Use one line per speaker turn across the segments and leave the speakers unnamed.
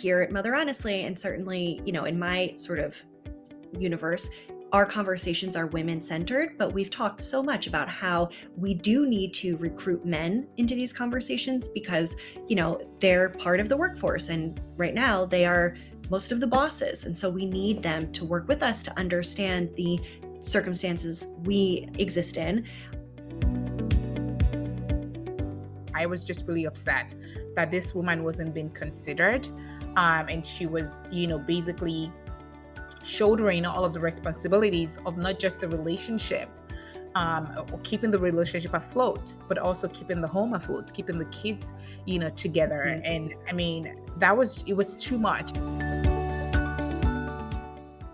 here at Mother Honestly, and certainly, you know, in my sort of universe, our conversations are women centered, but we've talked so much about how we do need to recruit men into these conversations because, you know, they're part of the workforce. And right now they are most of the bosses. And so we need them to work with us to understand the circumstances we exist in.
I was just really upset that this woman wasn't being considered. Um, and she was, you know, basically shouldering all of the responsibilities of not just the relationship, um, keeping the relationship afloat, but also keeping the home afloat, keeping the kids, you know, together. Mm-hmm. And I mean, that was it was too much.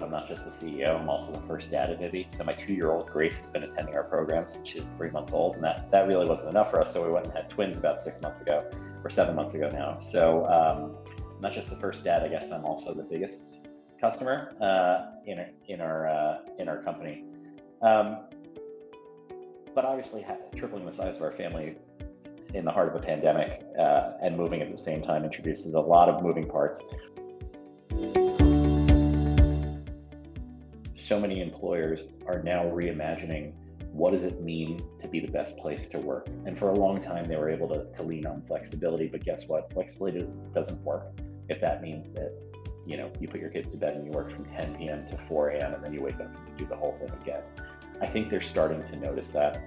I'm not just the CEO; I'm also the first dad of Vivvi. So my two-year-old Grace has been attending our program since she's three months old, and that that really wasn't enough for us. So we went and had twins about six months ago, or seven months ago now. So um, not just the first dad, I guess I'm also the biggest customer uh, in our, in our uh, in our company. Um, but obviously, tripling the size of our family in the heart of a pandemic uh, and moving at the same time introduces a lot of moving parts. So many employers are now reimagining what does it mean to be the best place to work. And for a long time, they were able to, to lean on flexibility, but guess what? Flexibility doesn't work if that means that you know, you put your kids to bed and you work from 10 p.m. to 4 a.m. and then you wake up and do the whole thing again. I think they're starting to notice that.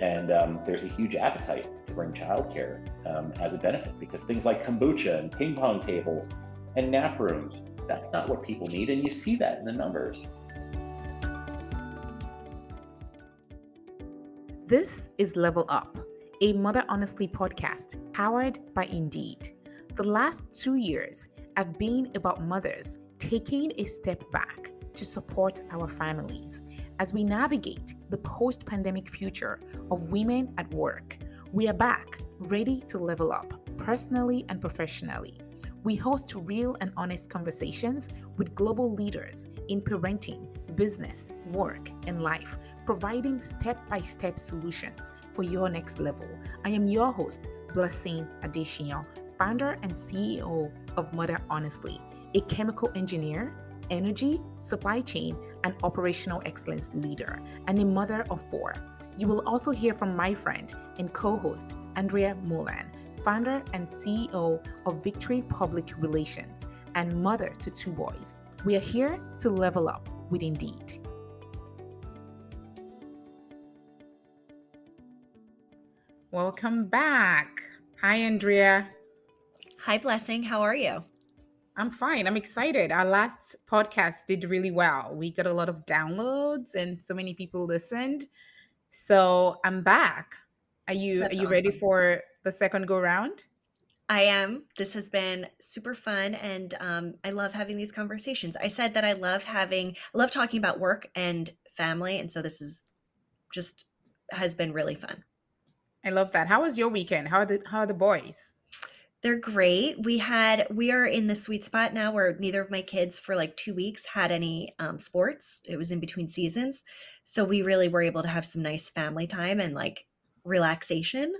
And um, there's a huge appetite to bring childcare um, as a benefit because things like kombucha and ping pong tables and nap rooms, that's not what people need. And you see that in the numbers.
This is Level Up, a Mother Honestly podcast powered by Indeed. The last two years have been about mothers taking a step back to support our families as we navigate the post pandemic future of women at work. We are back, ready to level up personally and professionally. We host real and honest conversations with global leaders in parenting, business, work, and life, providing step by step solutions for your next level. I am your host, Blessing Adesiyan, founder and CEO of Mother Honestly, a chemical engineer, energy, supply chain, and operational excellence leader, and a mother of four. You will also hear from my friend and co host, Andrea Mulan, founder and CEO of Victory Public Relations and mother to two boys. We are here to level up with Indeed. Welcome back. Hi, Andrea.
Hi, Blessing. How are you?
I'm fine. I'm excited. Our last podcast did really well. We got a lot of downloads and so many people listened. So I'm back. Are you That's are you awesome. ready for the second go round?
I am. This has been super fun, and um, I love having these conversations. I said that I love having, I love talking about work and family, and so this is just has been really fun.
I love that. How was your weekend? How are the how are the boys?
They're great. We had we are in the sweet spot now where neither of my kids for like two weeks had any um, sports. It was in between seasons, so we really were able to have some nice family time and like relaxation.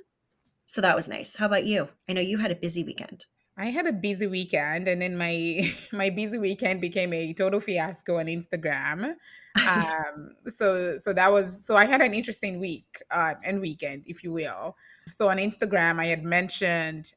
So that was nice. How about you? I know you had a busy weekend.
I had a busy weekend, and then my my busy weekend became a total fiasco on Instagram. Um, so so that was so I had an interesting week uh, and weekend, if you will. So on Instagram, I had mentioned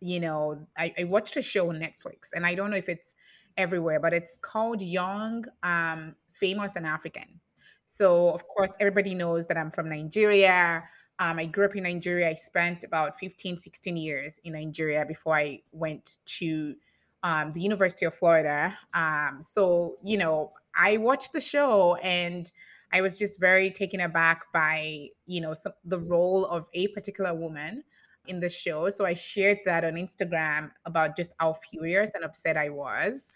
you know, I, I watched a show on Netflix, and I don't know if it's everywhere, but it's called Young, um, Famous and African. So, of course, everybody knows that I'm from Nigeria. Um, I grew up in Nigeria. I spent about 15, 16 years in Nigeria before I went to um, the University of Florida. Um, so, you know, I watched the show and I was just very taken aback by, you know, some, the role of a particular woman in the show. So I shared that on Instagram about just how furious and upset I was.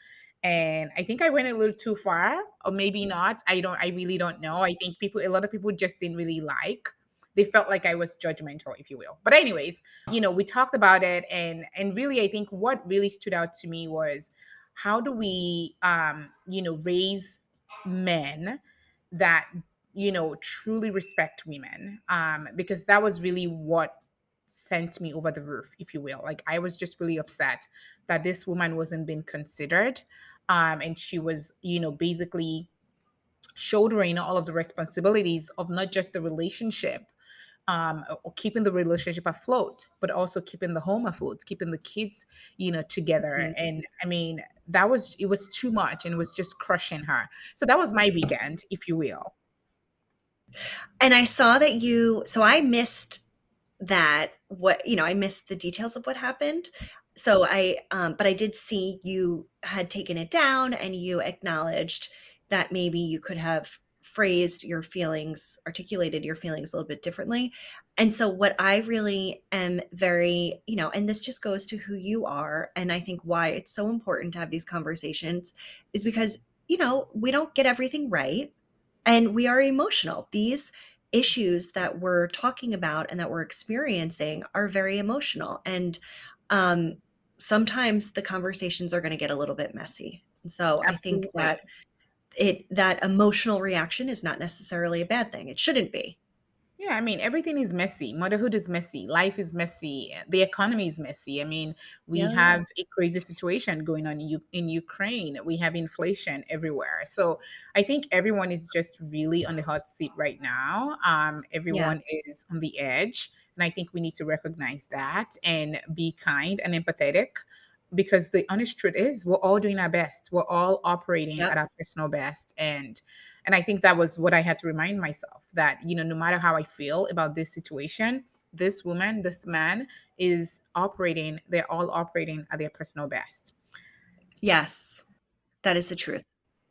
And I think I went a little too far, or maybe not. I don't, I really don't know. I think people, a lot of people just didn't really like. They felt like I was judgmental, if you will. But anyways, you know, we talked about it, and and really, I think what really stood out to me was how do we, um, you know, raise men that you know truly respect women, um, because that was really what sent me over the roof, if you will. Like I was just really upset that this woman wasn't being considered. Um, and she was, you know, basically shouldering all of the responsibilities of not just the relationship, um, or keeping the relationship afloat, but also keeping the home afloat, keeping the kids, you know, together. Mm-hmm. And I mean, that was it was too much, and it was just crushing her. So that was my weekend, if you will.
And I saw that you. So I missed that. What you know, I missed the details of what happened. So I, um, but I did see you had taken it down, and you acknowledged that maybe you could have phrased your feelings, articulated your feelings a little bit differently. And so, what I really am very, you know, and this just goes to who you are. And I think why it's so important to have these conversations is because, you know, we don't get everything right and we are emotional. These issues that we're talking about and that we're experiencing are very emotional. And um, sometimes the conversations are going to get a little bit messy. And so Absolutely. I think that it that emotional reaction is not necessarily a bad thing. It shouldn't be.
Yeah, I mean, everything is messy. Motherhood is messy. Life is messy. The economy is messy. I mean, we yeah. have a crazy situation going on in, U- in Ukraine. We have inflation everywhere. So I think everyone is just really on the hot seat right now. Um, everyone yeah. is on the edge. And I think we need to recognize that and be kind and empathetic because the honest truth is we're all doing our best we're all operating yep. at our personal best and and i think that was what i had to remind myself that you know no matter how i feel about this situation this woman this man is operating they're all operating at their personal best.
Yes that is the truth.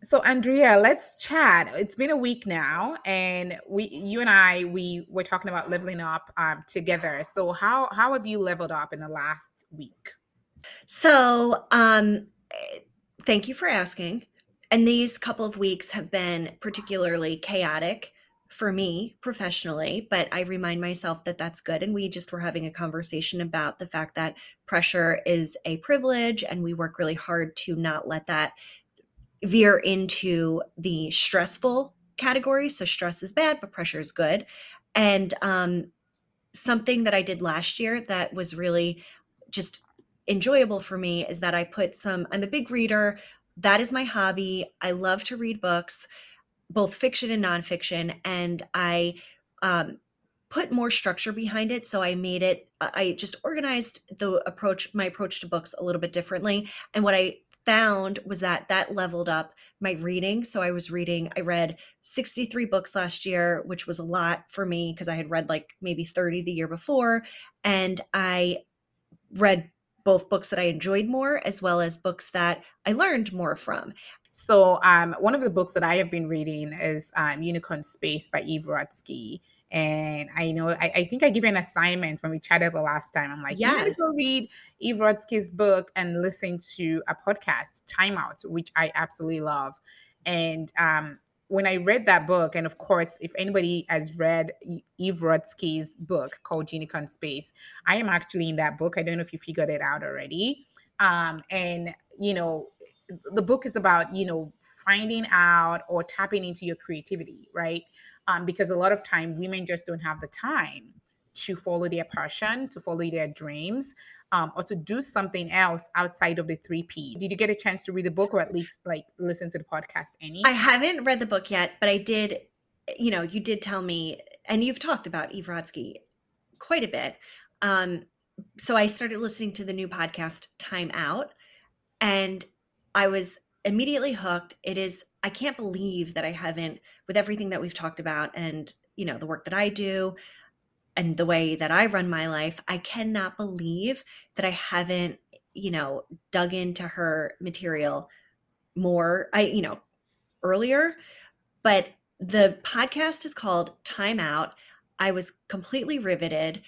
So andrea let's chat. It's been a week now and we you and i we were talking about leveling up um, together. So how how have you leveled up in the last week?
So, um, thank you for asking. And these couple of weeks have been particularly chaotic for me professionally, but I remind myself that that's good. And we just were having a conversation about the fact that pressure is a privilege and we work really hard to not let that veer into the stressful category. So, stress is bad, but pressure is good. And um, something that I did last year that was really just enjoyable for me is that I put some, I'm a big reader. That is my hobby. I love to read books, both fiction and nonfiction. And I um, put more structure behind it. So I made it, I just organized the approach, my approach to books a little bit differently. And what I found was that that leveled up my reading. So I was reading, I read 63 books last year, which was a lot for me because I had read like maybe 30 the year before. And I read both books that I enjoyed more as well as books that I learned more from.
So, um, one of the books that I have been reading is um, Unicorn Space by Eve Rodsky. And I know, I, I, think I gave you an assignment when we chatted the last time. I'm like, yes. you go read Eve Rodsky's book and listen to a podcast, Time Out, which I absolutely love. And um, when I read that book, and of course, if anybody has read Eve Rodsky's book called Unicorn Space, I am actually in that book. I don't know if you figured it out already. Um, and you know, the book is about you know finding out or tapping into your creativity, right? Um, because a lot of time women just don't have the time to follow their passion, to follow their dreams, um, or to do something else outside of the three P. Did you get a chance to read the book or at least like listen to the podcast any?
I haven't read the book yet, but I did, you know, you did tell me, and you've talked about Eve Rodsky quite a bit. Um, so I started listening to the new podcast, Time Out, and I was immediately hooked. It is, I can't believe that I haven't, with everything that we've talked about and, you know, the work that I do, and the way that I run my life, I cannot believe that I haven't, you know, dug into her material more. I, you know, earlier, but the podcast is called Time Out. I was completely riveted.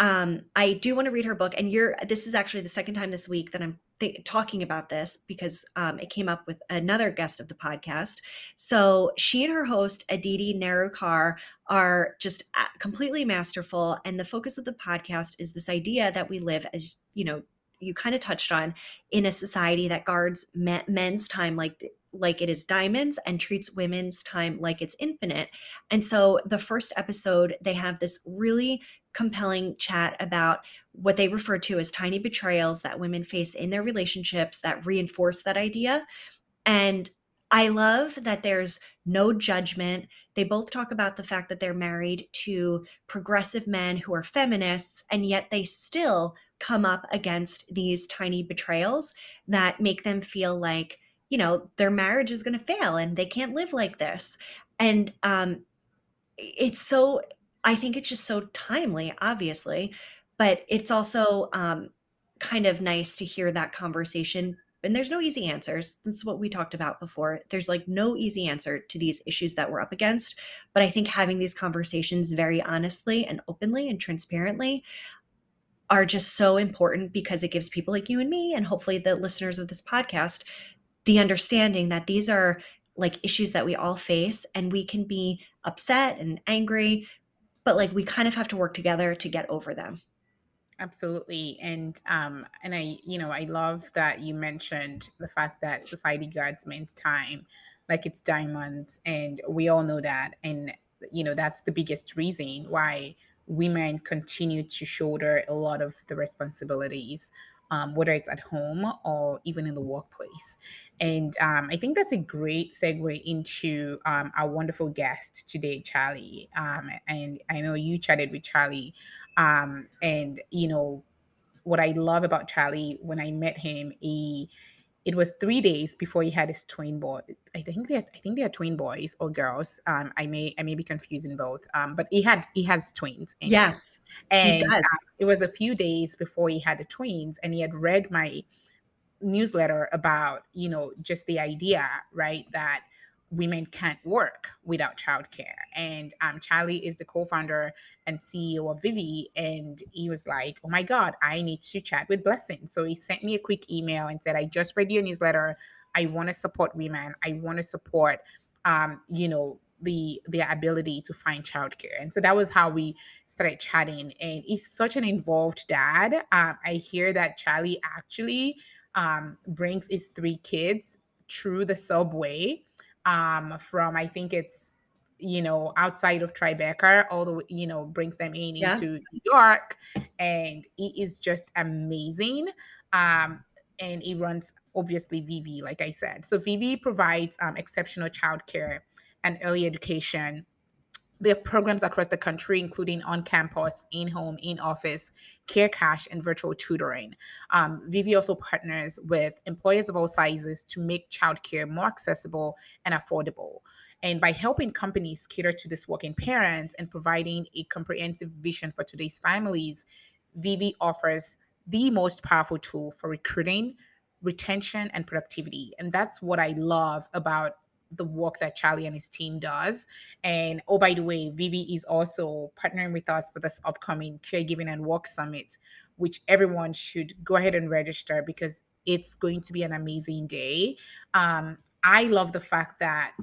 Um, I do want to read her book, and you're. This is actually the second time this week that I'm th- talking about this because um, it came up with another guest of the podcast. So she and her host Aditi Narukar are just completely masterful, and the focus of the podcast is this idea that we live as you know you kind of touched on in a society that guards men's time like like it is diamonds and treats women's time like it's infinite. And so the first episode, they have this really compelling chat about what they refer to as tiny betrayals that women face in their relationships that reinforce that idea. And I love that there's no judgment. They both talk about the fact that they're married to progressive men who are feminists, and yet they still come up against these tiny betrayals that make them feel like, you know, their marriage is going to fail and they can't live like this. And um, it's so, I think it's just so timely, obviously, but it's also um, kind of nice to hear that conversation and there's no easy answers. This is what we talked about before. There's like no easy answer to these issues that we're up against. But I think having these conversations very honestly and openly and transparently are just so important because it gives people like you and me, and hopefully the listeners of this podcast, the understanding that these are like issues that we all face and we can be upset and angry, but like we kind of have to work together to get over them.
Absolutely. And um and I you know, I love that you mentioned the fact that society guards men's time like it's diamonds and we all know that and you know that's the biggest reason why women continue to shoulder a lot of the responsibilities um, whether it's at home or even in the workplace. And um, I think that's a great segue into um, our wonderful guest today, Charlie. Um, and I know you chatted with Charlie. Um, and, you know, what I love about Charlie when I met him, he it was three days before he had his twin boy. I think they, are, I think they are twin boys or girls. Um, I may I may be confusing both. Um, but he had he has twins.
And, yes,
and he does. Uh, it was a few days before he had the twins, and he had read my newsletter about you know just the idea right that women can't work without childcare. And um, Charlie is the co-founder and CEO of Vivvi, and he was like, "Oh my God, I need to chat with Blessing." So he sent me a quick email and said, "I just read your newsletter. I want to support women. I want to support, um, you know." the the ability to find childcare and so that was how we started chatting and he's such an involved dad um, i hear that charlie actually um, brings his three kids through the subway um, from I think it's you know outside of Tribeca, all the you know brings them in yeah. into New York, and it is just amazing. Um, and it runs obviously Vivvi, like I said. So Vivvi provides um, exceptional childcare and early education they have programs across the country, including on campus, in home, in office, care cash, and virtual tutoring. Um, Vivvi also partners with employers of all sizes to make childcare more accessible and affordable. And by helping companies cater to this working parents and providing a comprehensive vision for today's families, Vivvi offers the most powerful tool for recruiting, retention, and productivity. And that's what I love about the work that Charlie and his team does. And oh, by the way, Vivvi is also partnering with us for this upcoming Caregiving and Work Summit, which everyone should go ahead and register because it's going to be an amazing day. Um, I love the fact that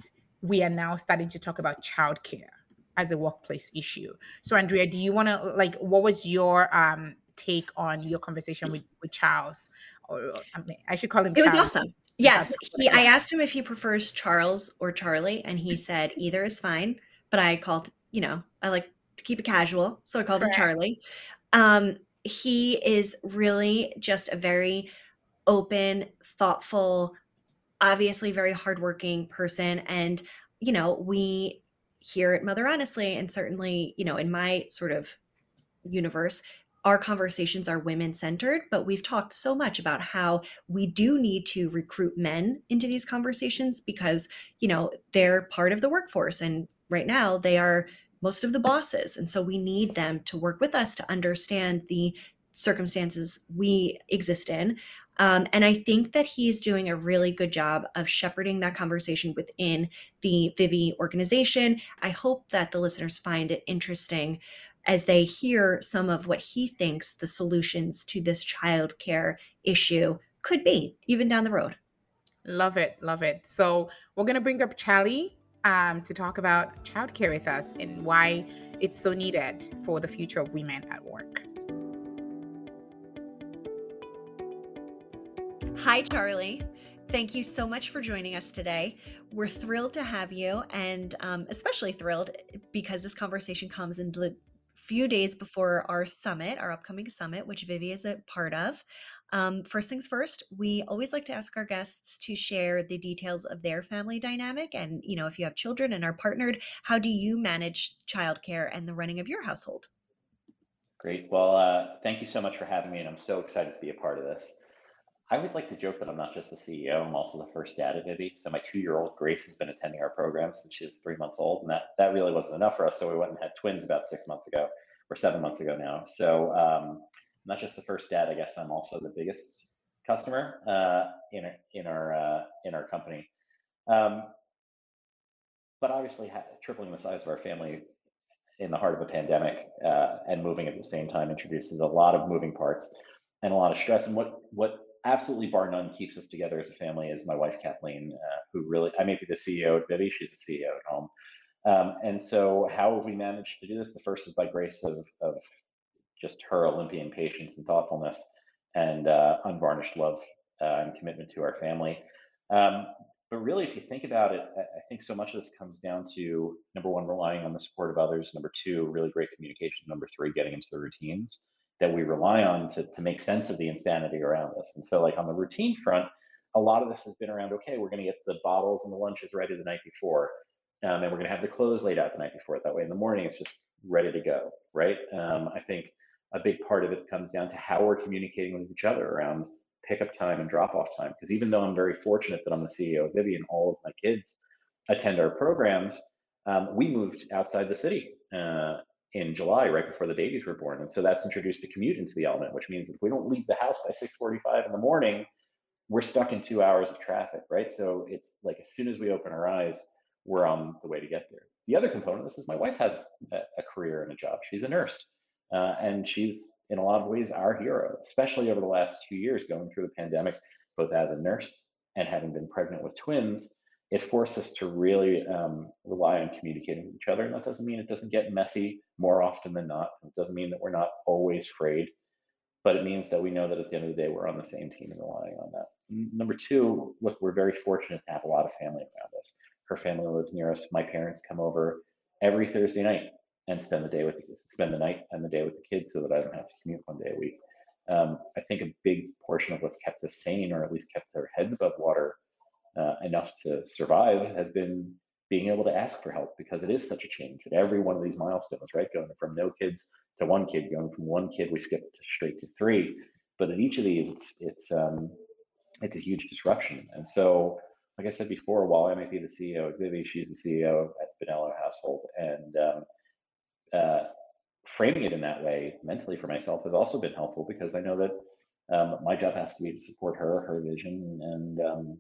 we are now starting to talk about childcare as a workplace issue. So, Andrea, do you want to like what was your um, take on your conversation with, with Charles? Or I, mean, I should call him.
It
Charles.
was awesome. Yes, he. I asked him if he prefers Charles or Charlie, and he said either is fine. But I called, you know, I like to keep it casual, so I called Correct. him Charlie. Um, he is really just a very open, thoughtful, obviously very hardworking person, and you know, we here at Mother Honestly, and certainly, you know, in my sort of universe, our conversations are women centered, but we've talked so much about how we do need to recruit men into these conversations because, you know, they're part of the workforce. And right now they are most of the bosses. And so we need them to work with us to understand the circumstances we exist in. Um, and I think that he's doing a really good job of shepherding that conversation within the Vivvi organization. I hope that the listeners find it interesting as they hear some of what he thinks the solutions to this child care issue could be, even down the road.
Love it, love it. So we're gonna bring up Charlie um, to talk about childcare with us and why it's so needed for the future of women at work.
Hi, Charlie. Thank you so much for joining us today. We're thrilled to have you, and um, especially thrilled because this conversation comes in the few days before our summit, our upcoming summit, which Vivvi is a part of. Um, first things first, we always like to ask our guests to share the details of their family dynamic. And, you know, if you have children and are partnered, how do you manage childcare and the running of your household?
Great. Well, uh, thank you so much for having me, and I'm so excited to be a part of this. I always like to joke that I'm not just the CEO, I'm also the first dad of Vivvi. So my two-year-old Grace has been attending our program since she was three months old, and that that really wasn't enough for us. So we went and had twins about six months ago, or seven months ago now. So um, not just the first dad, I guess I'm also the biggest customer uh, in in our uh, in our company. Um, but obviously, ha- tripling the size of our family in the heart of a pandemic uh, and moving at the same time introduces a lot of moving parts and a lot of stress. And what what absolutely bar none keeps us together as a family is my wife Kathleen, uh, who really I may be the CEO at Vivvi, she's the CEO at home. Um, and so, how have we managed to do this? The first is by grace of of just her Olympian patience and thoughtfulness, and uh, unvarnished love uh, and commitment to our family. Um, but really, if you think about it, I I think so much of this comes down to number one, relying on the support of others. Number two, really great communication. Number three, getting into the routines that we rely on to, to make sense of the insanity around us. And so, like on the routine front, a lot of this has been around okay, we're going to get the bottles and the lunches ready the night before, um, and we're going to have the clothes laid out the night before. That way, in the morning, it's just ready to go, right? Um, I think a big part of it comes down to how we're communicating with each other around pickup time and drop off time. Because even though I'm very fortunate that I'm the CEO of Vivvi and all of my kids attend our programs, um, we moved outside the city uh, in July, right before the babies were born, and so that's introduced a commute into the element, which means if we don't leave the house by 6:45 in the morning, we're stuck in two hours of traffic, right? So it's like as soon as we open our eyes, we're on the way to get there. The other component this is my wife has a, a career and a job. She's a nurse, uh, and she's in a lot of ways our hero, especially over the last two years going through the pandemic, both as a nurse and having been pregnant with twins. It forced us to really um, rely on communicating with each other. And that doesn't mean it doesn't get messy more often than not. It doesn't mean that we're not always frayed but it means that we know that at the end of the day we're on the same team and relying on that. Number two, look, we're very fortunate to have a lot of family around us. Her family lives near us. My parents come over every Thursday night and spend the day with the spend the night and the day with the kids, so that I don't have to commute one day a week. Um, I think a big portion of what's kept us sane, or at least kept our heads above water uh, enough to survive, has been being able to ask for help because it is such a change at every one of these milestones, right? Going from no kids to one kid, going from one kid, we skip straight to three. But at each of these, it's it's um, it's a huge disruption. And so, like I said before, while I might be the CEO at Vivvi, she's the CEO at Benello Household, and um, uh, framing it in that way mentally for myself has also been helpful because I know that um, my job has to be to support her, her vision, and um,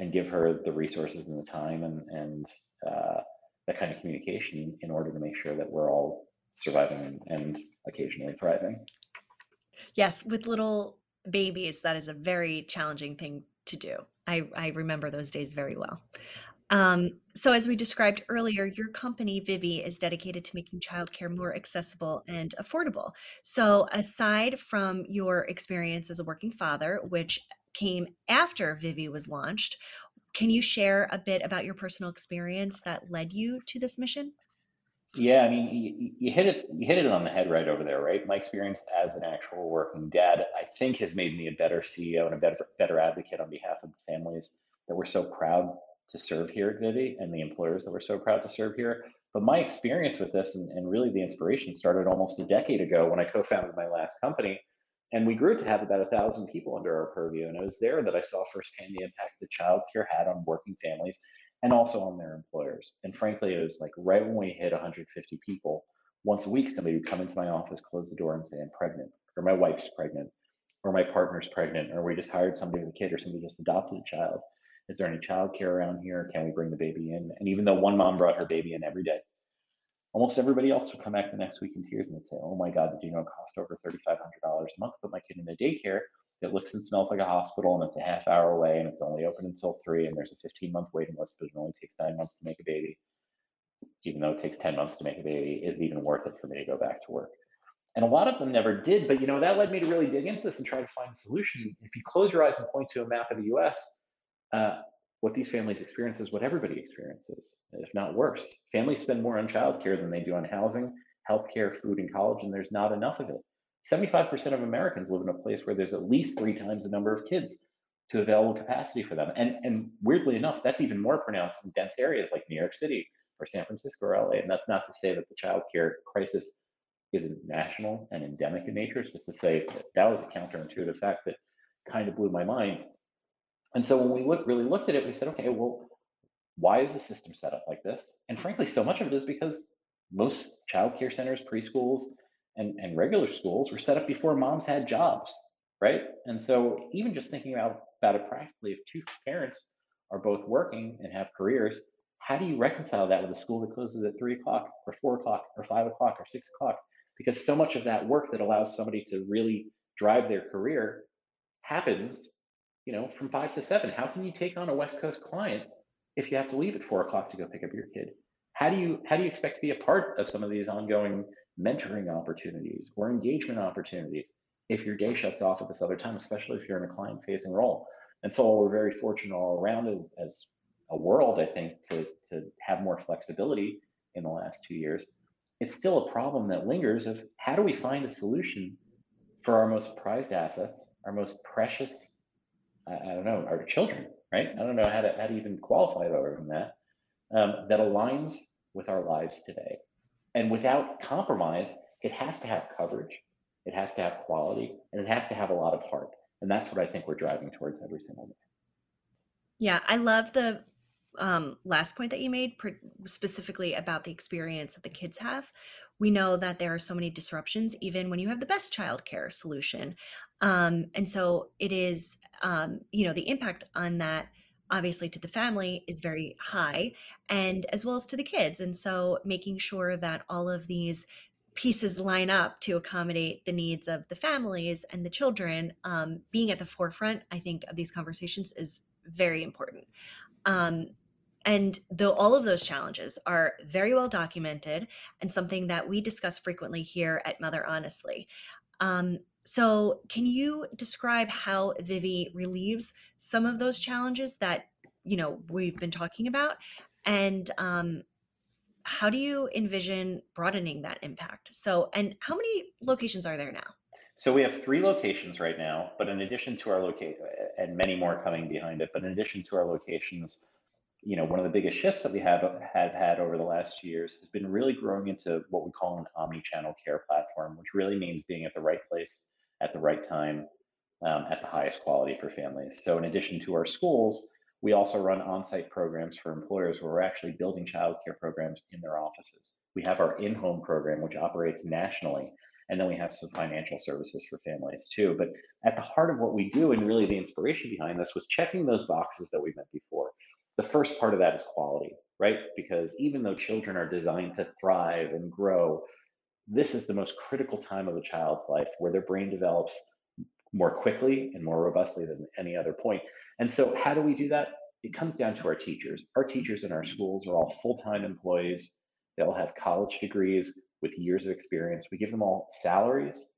and give her the resources and the time and and uh, that kind of communication in order to make sure that we're all surviving and, and occasionally thriving.
Yes, with little babies, that is a very challenging thing to do. I, I remember those days very well. Um, so, as we described earlier, your company, Vivvi, is dedicated to making childcare more accessible and affordable. So, aside from your experience as a working father, which came after Vivvi was launched, can you share a bit about your personal experience that led you to this mission?
Yeah, I mean, you, you hit it you hit it on the head right over there, right? My experience as an actual working dad, I think, has made me a better CEO and a better better advocate on behalf of the families that we're so proud to serve here at Vivvi and the employers that we're so proud to serve here. But my experience with this and, and really the inspiration started almost a decade ago when I co-founded my last company. And we grew to have about a thousand people under our purview. And it was there that I saw firsthand the impact that childcare had on working families and also on their employers. And frankly, it was like right when we hit 150 people, once a week, somebody would come into my office, close the door, and say, I'm pregnant, or my wife's pregnant, or my partner's pregnant, or we just hired somebody with a kid, or somebody just adopted a child. Is there any childcare around here? Can we bring the baby in? And even though one mom brought her baby in every day, almost everybody else would come back the next week in tears and they'd say, Oh my God, did you know it cost over $3,500 a month to put my kid in a daycare? that looks and smells like a hospital and it's a half hour away and it's only open until three and there's a 15 month waiting list, but it only takes nine months to make a baby, even though it takes 10 months to make a baby, is even worth it for me to go back to work? And a lot of them never did, but you know, that led me to really dig into this and try to find a solution. If you close your eyes and point to a map of the US, uh, what these families experience is what everybody experiences, if not worse. Families spend more on childcare than they do on housing, healthcare, food, and college, and there's not enough of it. 75% of Americans live in a place where there's at least three times the number of kids to available capacity for them. And, and weirdly enough, that's even more pronounced in dense areas like New York City or San Francisco or LA. And that's not to say that the childcare crisis isn't national and endemic in nature. It's just to say that that was a counterintuitive fact that kind of blew my mind. And so when we look really looked at it, we said, okay, well, why is the system set up like this? And frankly, so much of it is because most childcare centers, preschools, and, and regular schools were set up before moms had jobs, right? And so even just thinking about, about it practically, if two parents are both working and have careers, how do you reconcile that with a school that closes at three o'clock or four o'clock or five o'clock or six o'clock? Because so much of that work that allows somebody to really drive their career happens, you know, from five to seven. How can you take on a West Coast client if you have to leave at four o'clock to go pick up your kid? How do you how do you expect to be a part of some of these ongoing mentoring opportunities or engagement opportunities if your day shuts off at this other time, especially if you're in a client facing role? And so we're very fortunate all around as, as a world, I think, to, to have more flexibility in the last two years. It's still a problem that lingers of how do we find a solution for our most prized assets, our most precious, I, don't know, our children, right? I don't know how to, how to even qualify it other than that, um, that aligns with our lives today. And without compromise, it has to have coverage, it has to have quality, and it has to have a lot of heart. And that's what I think we're driving towards every single day.
Yeah, I love the um, last point that you made, specifically about the experience that the kids have. We know that there are so many disruptions, even when you have the best childcare solution. Um, and so it is, um, you know, the impact on that obviously to the family is very high and as well as to the kids and so making sure that all of these pieces line up to accommodate the needs of the families and the children um, being at the forefront i think of these conversations is very important. Um, and though all of those challenges are very well documented and something that we discuss frequently here at Mother Honestly, um, so can you describe how Vivvi relieves some of those challenges that you know we've been talking about, and um, how do you envision broadening that impact? So, and how many locations are there now?
So we have three locations right now, but in addition to our location, and many more coming behind it, but in addition to our locations, you know, one of the biggest shifts that we have have had over the last years has been really growing into what we call an omni-channel care platform, which really means being at the right place at the right time um, at the highest quality for families. So in addition to our schools, we also run on-site programs for employers where we're actually building childcare programs in their offices. We have our in-home program, which operates nationally, and then we have some financial services for families too. But at the heart of what we do, and really the inspiration behind this, was checking those boxes that we met before the first part of that is quality, right? Because even though children are designed to thrive and grow, this is the most critical time of a child's life where their brain develops more quickly and more robustly than any other point. And so, how do we do that? It comes down to our teachers. Our teachers in our schools are all full time employees, they all have college degrees with years of experience. We give them all salaries,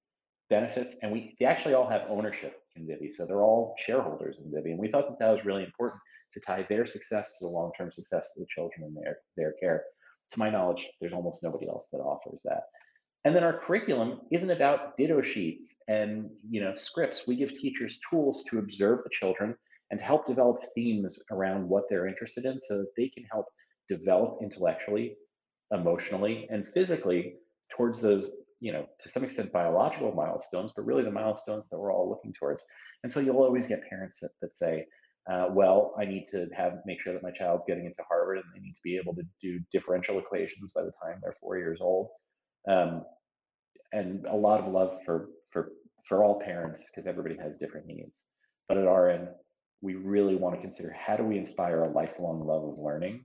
benefits, and we they actually all have ownership in Vivvi. So they're all shareholders in Vivvi. And we thought that that was really important to tie their success to the long-term success of the children in their, their care. To my knowledge, there's almost nobody else that offers that. And then our curriculum isn't about ditto sheets and you know scripts. We give teachers tools to observe the children and help develop themes around what they're interested in so that they can help develop intellectually, emotionally, and physically towards those, you know, to some extent biological milestones, but really the milestones that we're all looking towards. And so you'll always get parents that, that say, uh, well, I need to have make sure that my child's getting into Harvard, and they need to be able to do differential equations by the time they're four years old. Um, and a lot of love for for for all parents because everybody has different needs. But at end, we really want to consider how do we inspire a lifelong love of learning,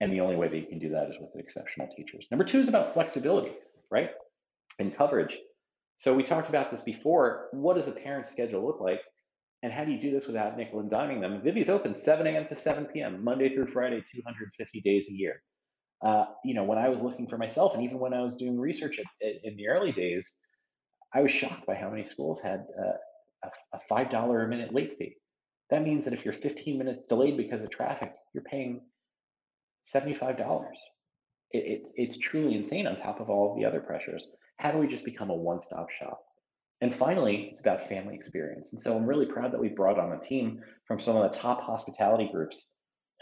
and the only way that you can do that is with exceptional teachers. Number two is about flexibility, right, and coverage. So we talked about this before. What does a parent's schedule look like? And how do you do this without nickel and diming them? Vivvi's open 7 a.m. to 7 p.m., Monday through Friday, 250 days a year. Uh, you know, when I was looking for myself, and even when I was doing research at, in the early days, I was shocked by how many schools had uh, a, a five dollar a minute late fee. That means that if you're 15 minutes delayed because of traffic, you're paying $75. It, it, it's truly insane on top of all of the other pressures. How do we just become a one stop shop? And finally, it's about family experience. And so I'm really proud that we brought on a team from some of the top hospitality groups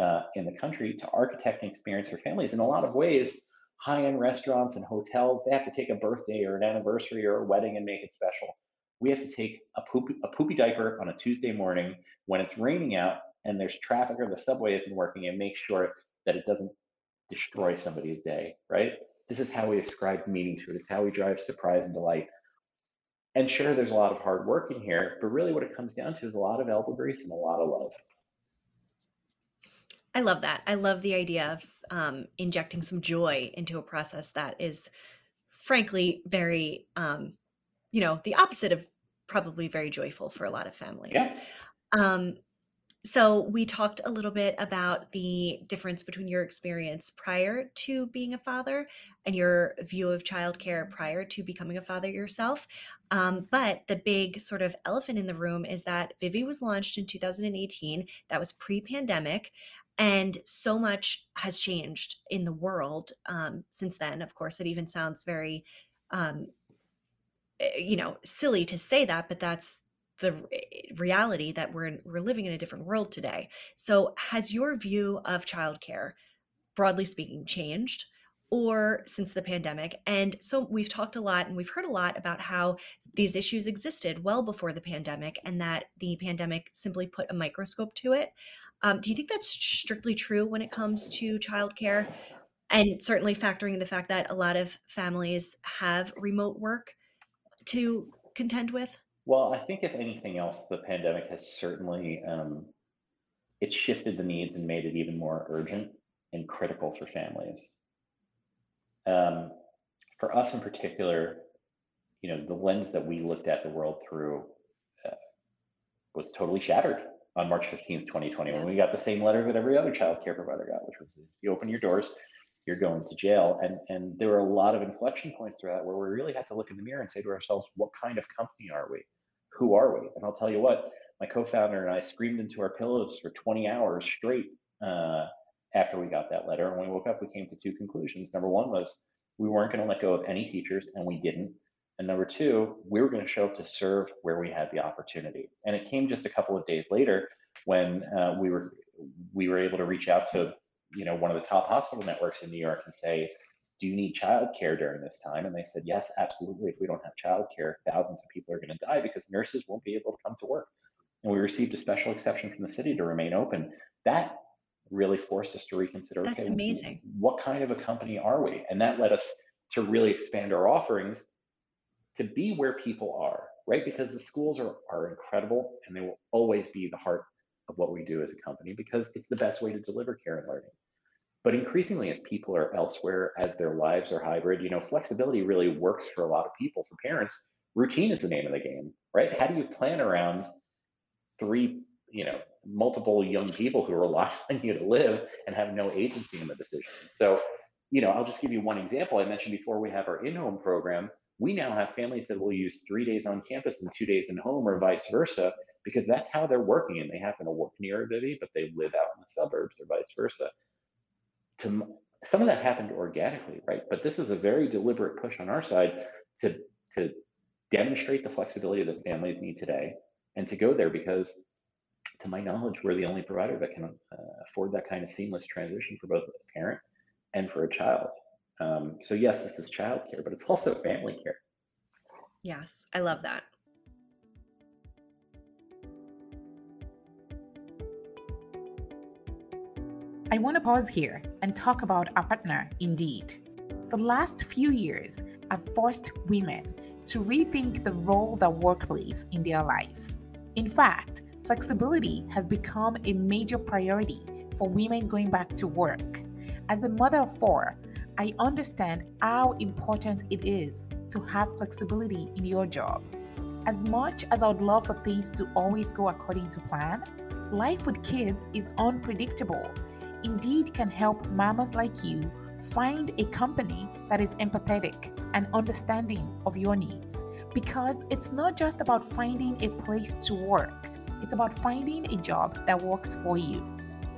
uh, in the country to architect an experience for families. In a lot of ways, high end restaurants and hotels, they have to take a birthday or an anniversary or a wedding and make it special. We have to take a poopy, a poopy diaper on a Tuesday morning when it's raining out and there's traffic or the subway isn't working and make sure that it doesn't destroy somebody's day, right? This is how we ascribe meaning to it. It's how we drive surprise and delight. And sure, there's a lot of hard work in here, but really what it comes down to is a lot of elbow grease and a lot of love.
I love that. I love the idea of um, injecting some joy into a process that is, frankly, very, um, you know, the opposite of probably very joyful for a lot of families.
Yeah.
Um, so we talked a little bit about the difference between your experience prior to being a father and your view of childcare prior to becoming a father yourself. Um, but the big sort of elephant in the room is that Vivvi was launched in 2018. That was pre-pandemic, and so much has changed in the world um, since then. Of course, it even sounds very, um, eh, you know, silly to say that, but that's the reality that we're in, we're living in a different world today. So, has your view of childcare, broadly speaking, changed? Or since the pandemic. And so we've talked a lot and we've heard a lot about how these issues existed well before the pandemic and that the pandemic simply put a microscope to it. Um, do you think that's strictly true when it comes to childcare? And certainly factoring in the fact that a lot of families have remote work to contend with?
Well, I think if anything else, the pandemic has certainly um, it shifted the needs and made it even more urgent and critical for families. Um, for us in particular, you know, the lens that we looked at the world through uh, was totally shattered on March 15th, 2020, when we got the same letter that every other child care provider got, which was you open your doors, you're going to jail. And and there were a lot of inflection points through that where we really had to look in the mirror and say to ourselves, what kind of company are we? Who are we? And I'll tell you what, my co-founder and I screamed into our pillows for 20 hours straight uh, after we got that letter. And when we woke up, we came to two conclusions. Number one was we weren't going to let go of any teachers, and we didn't. And number two, we were going to show up to serve where we had the opportunity. And it came just a couple of days later when uh, we were we were able to reach out to you know one of the top hospital networks in New York and say, "Do you need childcare during this time?" And they said, "Yes, absolutely. If we don't have childcare, thousands of people are going to die because nurses won't be able to come to work." And we received a special exception from the city to remain open. That really forced us to reconsider.
That's okay, amazing.
What kind of a company are we? And that led us to really expand our offerings to be where people are, right? Because the schools are, are incredible and they will always be the heart of what we do as a company because it's the best way to deliver care and learning. But increasingly, as people are elsewhere, as their lives are hybrid, you know, flexibility really works for a lot of people. For parents, routine is the name of the game, right? How do you plan around three, you know, multiple young people who rely on you to live and have no agency in the decision? So, you know, I'll just give you one example. I mentioned before we have our in-home program. We now have families that will use three days on campus and two days in home, or vice versa, because that's how they're working and they happen to work near a Vivvi, but they live out in the suburbs or vice versa. To some of that happened organically, right? But this is a very deliberate push on our side to to demonstrate the flexibility that families need today and to go there because to my knowledge we're the only provider that can uh, afford that kind of seamless transition for both a parent and for a child um, so yes this is childcare but it's also family care
yes i love that
I want to pause here and talk about our partner, Indeed. The last few years have forced women to rethink the role that work plays in their lives. In fact, flexibility has become a major priority for women going back to work. As a mother of four, I understand how important it is to have flexibility in your job. As much as I would love for things to always go according to plan, life with kids is unpredictable Indeed can help mamas like you find a company that is empathetic and understanding of your needs because it's not just about finding a place to work, It's about finding a job that works for you.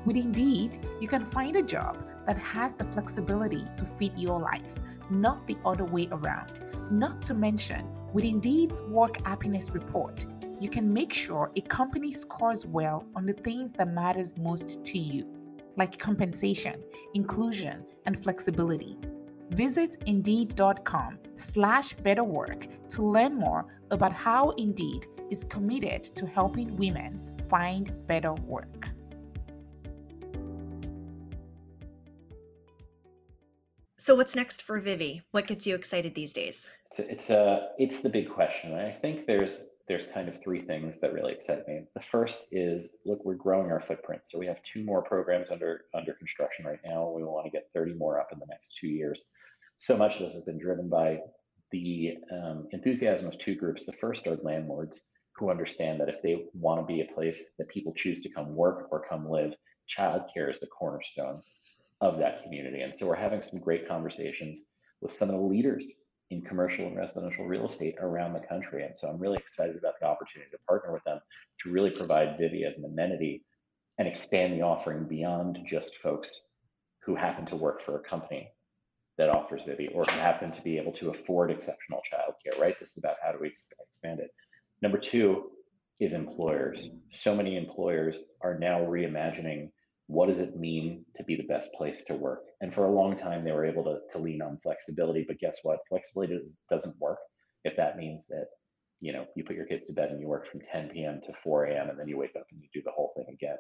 With Indeed, you can find a job that has the flexibility to fit your life, not the other way around. Not to mention, with Indeed's Work Happiness Report, you can make sure a company scores well on the things that matters most to you, like compensation, inclusion, and flexibility. Visit Indeed.com slash betterwork to learn more about how Indeed is committed to helping women find better work.
So, what's next for Vivvi? What gets you excited these days?
It's a, it's a it's the big question. I think there's there's kind of three things that really upset me. The first is look, we're growing our footprint. So we have two more programs under under construction right now. We want to get 30 more up in the next two years. So much of this has been driven by the um, enthusiasm of two groups. The first are landlords who understand that if they want to be a place that people choose to come work or come live, childcare is the cornerstone of that community. And so we're having some great conversations with some of the leaders in commercial and residential real estate around the country. And so I'm really excited about the opportunity to partner with them to really provide Vivvi as an amenity and expand the offering beyond just folks who happen to work for a company that offers Vivvi or happen to be able to afford exceptional childcare, right? This is about how do we expand it. Number two is employers. So many employers are now reimagining what does it mean to be the best place to work? And for a long time, they were able to, to lean on flexibility. But guess what? Flexibility doesn't work if that means that you know you put your kids to bed and you work from 10 p.m. to 4 a.m. and then you wake up and you do the whole thing again.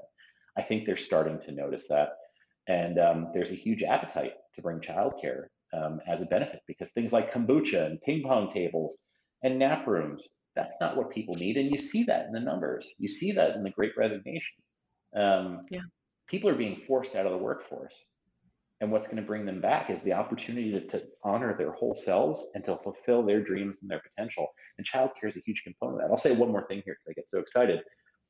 I think they're starting to notice that, and um, there's a huge appetite to bring childcare um, as a benefit because things like kombucha and ping pong tables and nap rooms that's not what people need, and you see that in the numbers. You see that in the Great Resignation. Um,
yeah
people are being forced out of the workforce. And what's going to bring them back is the opportunity to, to honor their whole selves and to fulfill their dreams and their potential. And childcare is a huge component of that. I'll say one more thing here because I get so excited.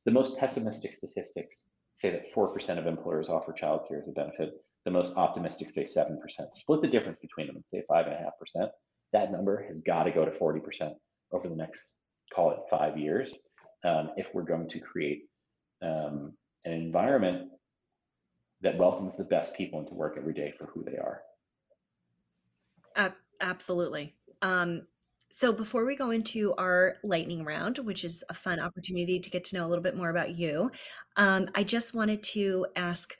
The most pessimistic statistics say that 4% of employers offer childcare as a benefit. The most optimistic say 7%. Split the difference between them and say 5.5%. That number has got to go to 40% over the next, call it five years, um, if we're going to create um, an environment that welcomes the best people into work every day for who they are.
Uh, absolutely. Um, so before we go into our lightning round, which is a fun opportunity to get to know a little bit more about you, um, I just wanted to ask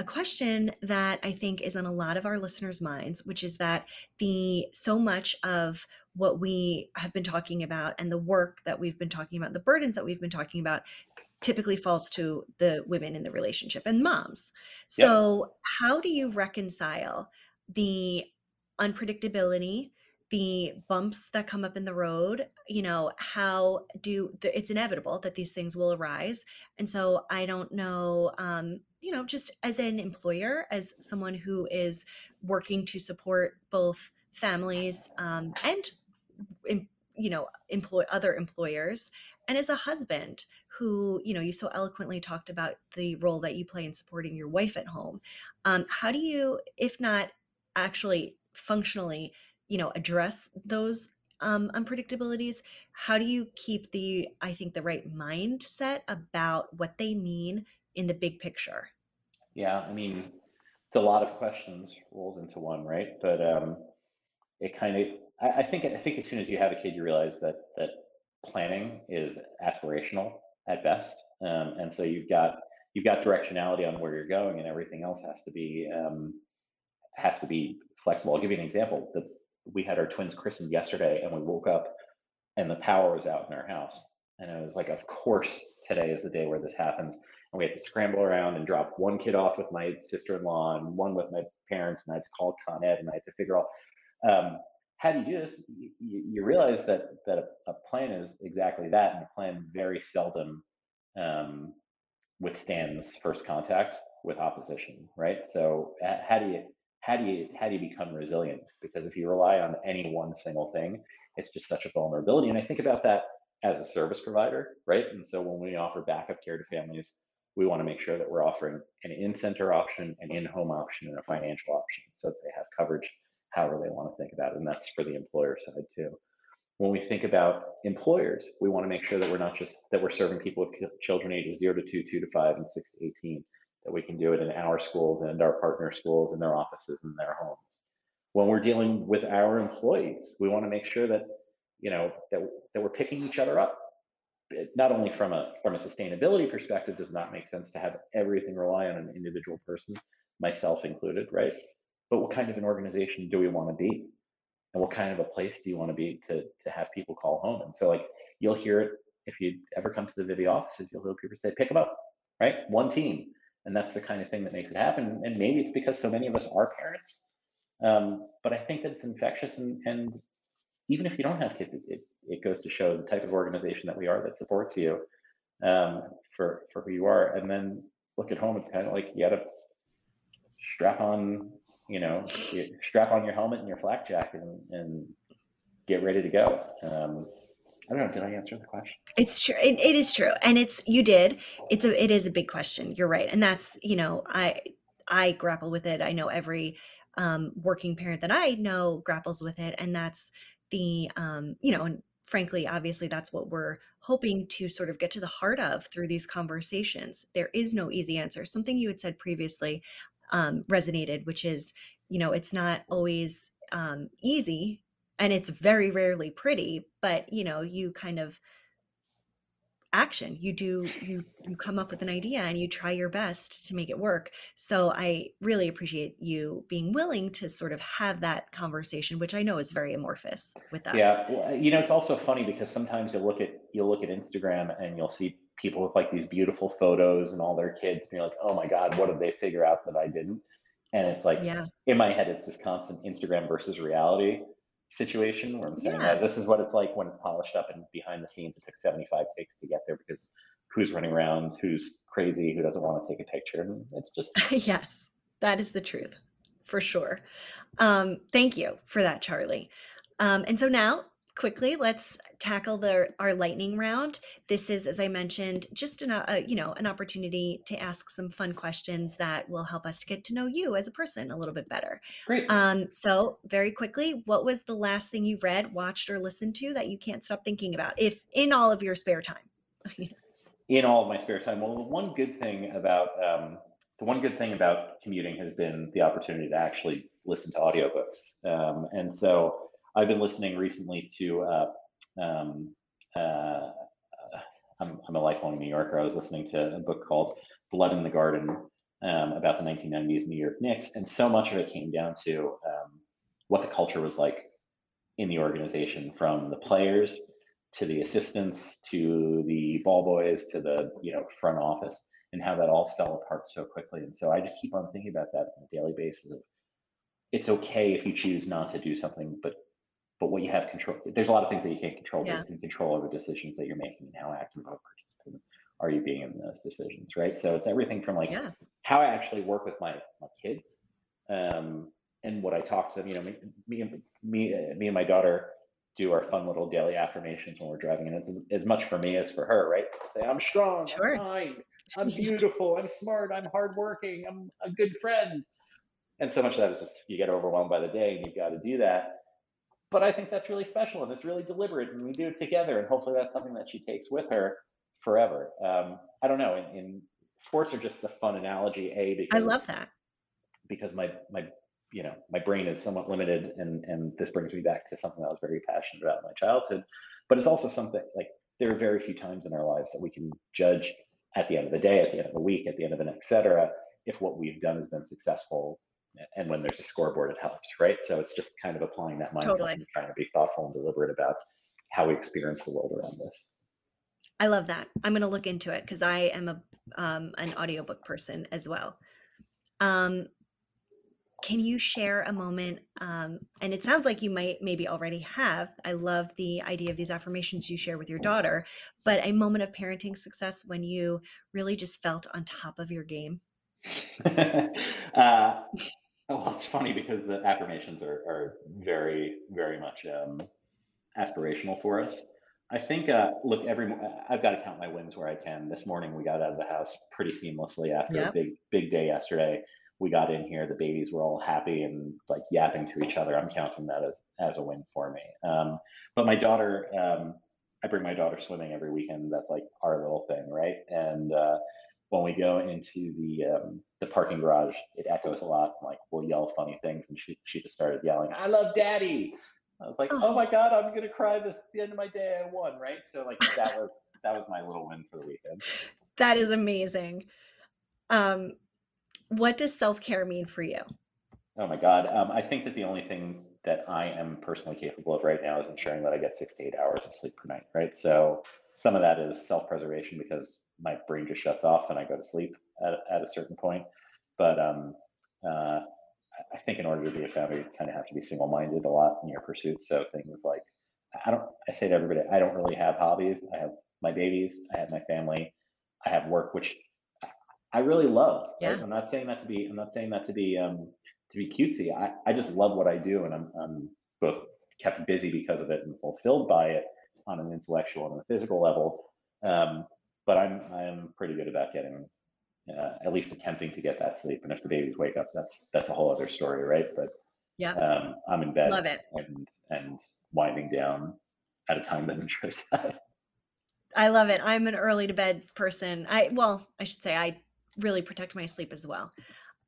a question that I think is on a lot of our listeners' minds, which is that the so much of what we have been talking about and the work that we've been talking about, the burdens that we've been talking about, typically falls to the women in the relationship and moms. So, yeah. how do you reconcile the unpredictability, the bumps that come up in the road? You know, how do the, it's inevitable that these things will arise. And so, I don't know, um, you know, just as an employer, as someone who is working to support both families um, and you know employ other employers and as a husband who you know you so eloquently talked about the role that you play in supporting your wife at home um, how do you if not actually functionally you know address those um, unpredictabilities? How do you keep the i think the right mindset about what they mean in the big picture?
Yeah i mean it's a lot of questions rolled into one right? But um, it kind of I, I think I think as soon as you have a kid, you realize that that planning is aspirational at best, um, and so you've got you've got directionality on where you're going, and everything else has to be um, has to be flexible. I'll give you an example. The, we had our twins christened yesterday, and we woke up and the power was out in our house, and it was like, of course, today is the day where this happens. And we had to scramble around and drop one kid off with my sister-in-law and one with my parents, and I had to call Con Ed, and I had to figure out. Um, how do you do this? You, you realize that that a, a, plan is exactly that, and a plan very seldom um, withstands first contact with opposition, right? So how do you how do you how do you become resilient? Because if you rely on any one single thing, it's just such a vulnerability. And I think about that as a service provider, right? And so when we offer backup care to families, we want to make sure that we're offering an in-center option, an in-home option, and a financial option, so that they have coverage however they want to think about it. And that's for the employer side too. when we think about employers, we want to make sure that we're not just that we're serving people with children ages zero to two, two to five, and six to 18, that we can do it in our schools and our partner schools and their offices and their homes. When we're dealing with our employees, we want to make sure that you know that, that we're picking each other up. not only from a from a sustainability perspective, does not make sense to have everything rely on an individual person, myself included, right? But what kind of an organization do we want to be? and what kind of a place do you want to be to to have people call home? And so like you'll hear it if you ever come to the Vivvi offices you'll hear people say pick them up right? One team. And that's the kind of thing that makes it happen. And maybe it's because so many of us are parents um, but i think that it's infectious and and even if you don't have kids it, it, it goes to show the type of organization that we are that supports you um, for for who you are. And then look at home it's kind of like you got to strap on you know, you strap on your helmet and your flak jacket and, and get ready to go. Um, I don't know. Did I answer the question?
It's true. It, it is true, and it's you did. It's a. It is a big question. You're right, and that's you know I I grapple with it. I know every um, working parent that I know grapples with it, and that's the um, you know and frankly obviously that's what we're hoping to sort of get to the heart of through these conversations there is no easy answer something you had said previously um, resonated, which is, you know, it's not always um, easy and it's very rarely pretty, but, you know, you kind of action you do you you come up with an idea and you try your best to make it work. So i really appreciate you being willing to sort of have that conversation which i know is very amorphous with us.
yeah you know it's also funny because sometimes you'll look at you'll look at instagram and you'll see people with like these beautiful photos and all their kids and you're like oh my god what did they figure out that i didn't? And it's like
yeah.
in my head it's this constant instagram versus reality situation where i'm saying
yeah.
This is what it's like when it's polished up and behind the scenes it took 75 takes to get there because who's running around who's crazy who doesn't want to take a picture and it's just
yes that is the truth for sure. Um, thank you for that charlie. Um, and so now quickly let's tackle the our lightning round. This is as i mentioned just an, uh, you know an opportunity to ask some fun questions that will help us to get to know you as a person a little bit better.
Great.
Um, so very quickly what was the last thing you read watched or listened to that you can't stop thinking about if in all of your spare time?
In all of my spare time. Well the one good thing about um, the one good thing about commuting has been the opportunity to actually listen to audiobooks. Um, and so I've been listening recently to. Uh, um, uh, I'm, I'm, a lifelong New Yorker. I was listening to a book called Blood in the Garden um, about the 1990s New York Knicks, and so much of it came down to um, what the culture was like in the organization, from the players to the assistants to the ball boys to the you know front office, and how that all fell apart so quickly. And so I just keep on thinking about that on a daily basis. Of it's okay if you choose not to do something, but but what you have control there's a lot of things that you can't control but
yeah.
you can control over decisions that you're making and how active of a participant are you being in those decisions right? So it's everything from like
yeah.
how i actually work with my my kids um, and what i talk to them you know me me, me, uh, me and my daughter do our fun little daily affirmations when we're driving and it's as much for me as for her right? Say i'm strong
sure.
i'm kind i'm beautiful i'm smart i'm hardworking i'm a good friend. And so much of that is just you get overwhelmed by the day and you've got to do that but I think that's really special and it's really deliberate, and we do it together. And hopefully, that's something that she takes with her forever. Um, I don't know. In, in, sports are just a fun analogy. A because
I love that
because my my you know my brain is somewhat limited, and and this brings me back to something I was very passionate about in my childhood. But it's also something like there are very few times in our lives that we can judge at the end of the day, at the end of the week, at the end of an etc. If what we've done has been successful and when there's a scoreboard, it helps, right? So it's just kind of applying that mindset
totally
and trying to be thoughtful and deliberate about how we experience the world around us.
I love that. I'm going to look into it because I am a um, an audiobook person as well. Um, can you share a moment? Um, and it sounds like you might maybe already have. I love the idea of these affirmations you share with your daughter, but a moment of parenting success when you really just felt on top of your game.
uh, well, it's funny because the affirmations are, are very, very much um, aspirational for us. I think, uh, look, every I've got to count my wins where I can. This morning we got out of the house pretty seamlessly after
Yep.
a big, big day yesterday. we got in here, the babies were all happy and like yapping to each other. I'm counting that as, as a win for me. Um, but my daughter, um, I bring my daughter swimming every weekend. That's like our little thing, right? And uh, when we go into the um, the parking garage, it echoes a lot. Like we'll yell funny things, and she she just started yelling, "I love Daddy." I was like, "Oh my God, I'm gonna cry this the end of my day. I won!" Right? So like that was that was my little win for the weekend.
That is amazing. Um, what does self care mean for you?
Oh my God, um, I think that the only thing that I am personally capable of right now is ensuring that I get six to eight hours of sleep per night. Right? So some of that is self preservation because my brain just shuts off and I go to sleep at, at a certain point. But um, uh, I think in order to be a founder, you kind of have to be single minded a lot in your pursuits. So things like, I don't, I say to everybody, I don't really have hobbies. I have my babies, I have my family, I have work, which I really love. Right?
Yeah.
I'm not saying that to be, I'm not saying that to be, um, to be cutesy. I, I just love what I do and I'm, I'm both kept busy because of it and fulfilled by it on an intellectual and a physical level. Um, but I'm I'm pretty good about getting uh, at least attempting to get that sleep. And if the babies wake up, that's that's a whole other story, right? But
yeah,
um, I'm in bed
love it
and and winding down at a time that ensures that.
I love it. I'm an early to bed person. I well, I should say I really protect my sleep as well.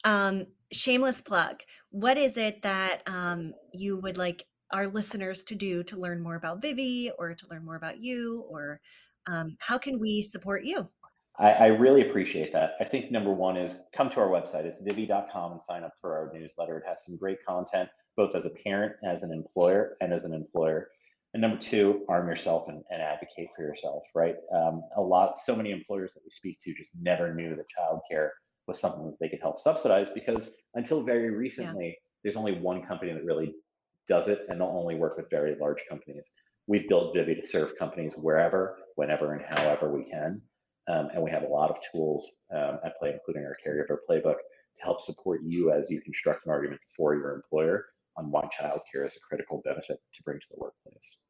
Um, shameless plug. What is it that um, you would like our listeners to do to learn more about Vivvi or to learn more about you or um, how can we support you?
I, I, really appreciate that. I think number one is come to our website. It's vivvi.com and sign up for our newsletter. It has some great content, both as a parent, as an employer, and as an employer. And number two, arm yourself and, and advocate for yourself, right? Um, a lot, so many employers that we speak to just never knew that childcare was something that they could help subsidize because until very recently, yeah. there's only one company that really does it and they'll only work with very large companies. We've built Vivvi to serve companies wherever, whenever, and however we can. Um, and we have a lot of tools um, at play, including our caregiver playbook, to help support you as you construct an argument for your employer on why childcare is a critical benefit to bring to the workplace.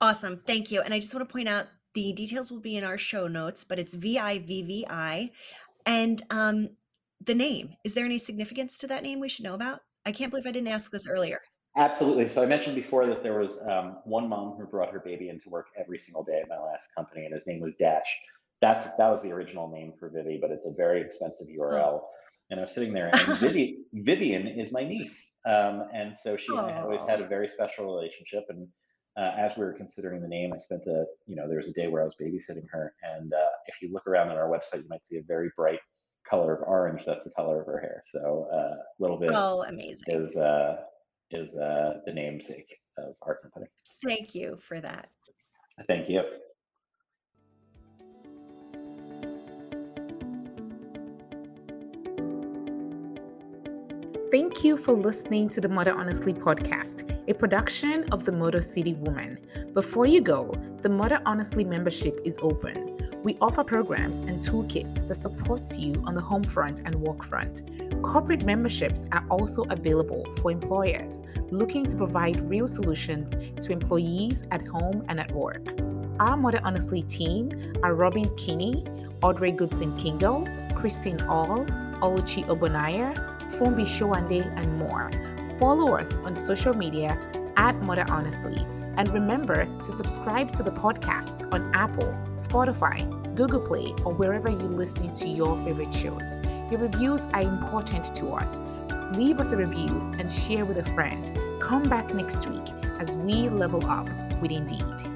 Awesome. Thank you. And I just want to point out the details will be in our show notes, but it's V I V V I. And um, the name, is there any significance to that name we should know about? I can't believe I didn't ask this earlier.
Absolutely. So I mentioned before that there was um, one mom who brought her baby into work every single day at my last company, and his name was Dash. That's that was the original name for Vivvi, but it's a very expensive URL. Oh. And I was sitting there, and Vivi, Vivian is my niece, um, and so she and I always had a very special relationship. And uh, as we were considering the name, I spent a you know there was a day where I was babysitting her, and uh, if you look around on our website, you might see a very bright color of orange. That's the color of her hair. So uh, a uh, little bit.
Oh, amazing!
Is uh, is uh, the namesake of our company.
Thank you for that.
Thank you.
Thank you for listening to the Mother Honestly podcast, a production of the Motor City Woman. Before you go, the Mother Honestly membership is open. We offer programs and toolkits that support you on the home front and work front. Corporate memberships are also available for employers looking to provide real solutions to employees at home and at work. Our Mother Honestly team are Robin Kinney, Audrey Goodson Kingo, Christine All, Oluchi Obonaya, Fumbi Showande, and more. Follow us on social media at Mother Honestly and remember to subscribe to the podcast on Apple, Spotify, Google Play, or wherever you listen to your favorite shows. Your reviews are important to us. Leave us a review and share with a friend. Come back next week as we level up with Indeed.